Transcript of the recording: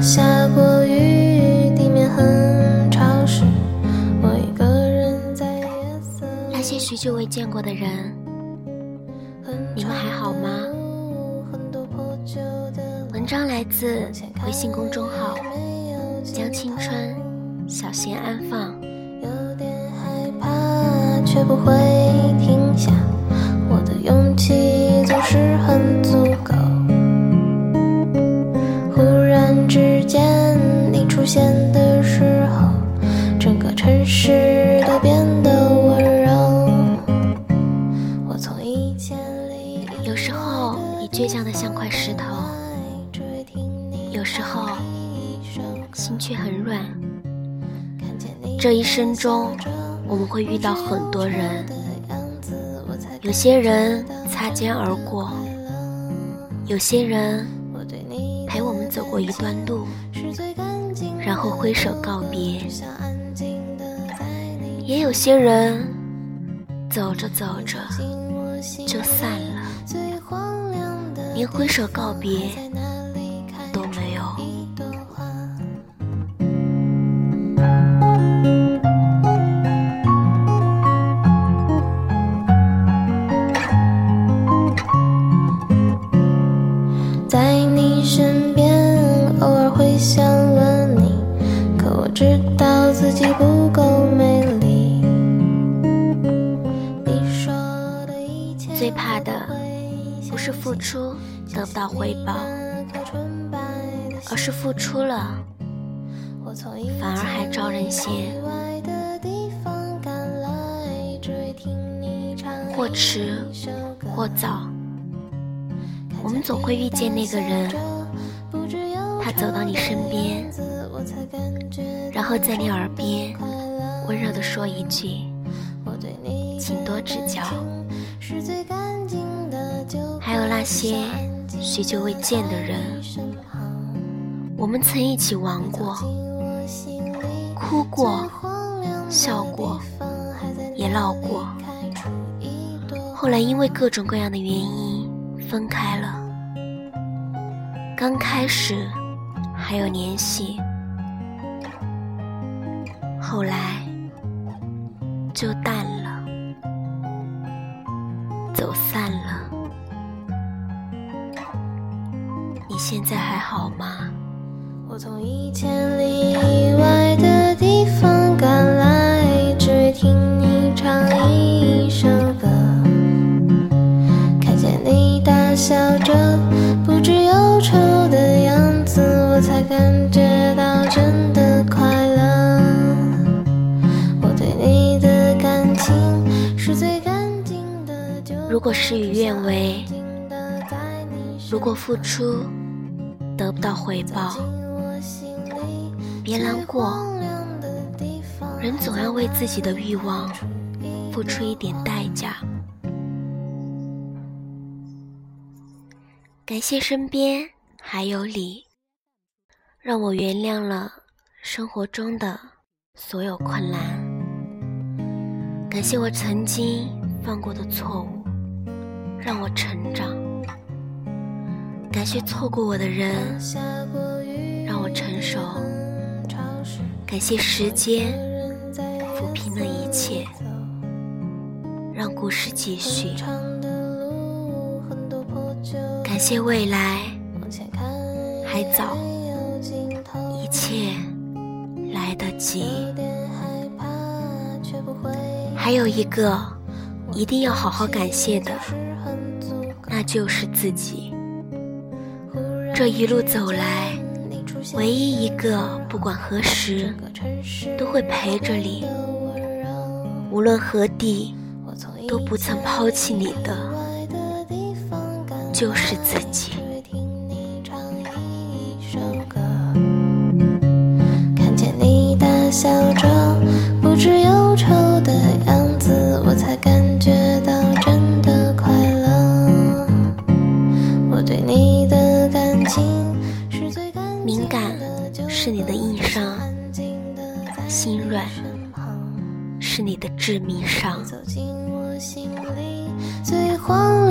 下过雨，地面很潮湿。我一个人在夜色。那些许久未见过的人，你们还好吗？文章来自微信公众号“将青春小心安放”。有点害怕，却不会。现的时候，整个城市都变得温柔。有时候你倔强的像块石头，有时候心却很软。这一生中，我们会遇到很多人，有些人擦肩而过，有些人陪我们走过一段路，是最干净的然后挥手告别。也有些人走着走着就散了，连挥手告别都没有。在你身边，偶尔会想，知道自己不够美丽。你说的一切最怕的不是付出得不到回报，而是付出了反而还招人嫌。或迟或早，我们总会遇见那个人，他走到你身边，然后在你耳边温柔地说一句：“请多指教。”还有那些许久未见的人，我们曾一起玩过，哭过，笑过，也闹过。后来因为各种各样的原因分开了。刚开始还有联系，后来就淡了，走散了。你现在还好吗？我从一千里以外的感觉到真的快乐。我对你的感情是最干净的，如果事与愿违，如果付出得不到回报，别难过。人总要为自己的欲望付出一点代价。感谢身边还有你，让我原谅了生活中的所有困难。感谢我曾经犯过的错误，让我成长。感谢错过我的人，让我成熟。感谢时间抚平了一切，让故事继续。感谢未来，还早，切来得及。还有一个一定要好好感谢的，那就是自己。这一路走来，唯一一个不管何时都会陪着你，无论何地都不曾抛弃你的，就是自己。笑着，不知忧愁的样子，我才感觉到真的快乐。我对你的感情是最干净敏感是你的硬伤，心软。是你的致命伤。走进我心里最荒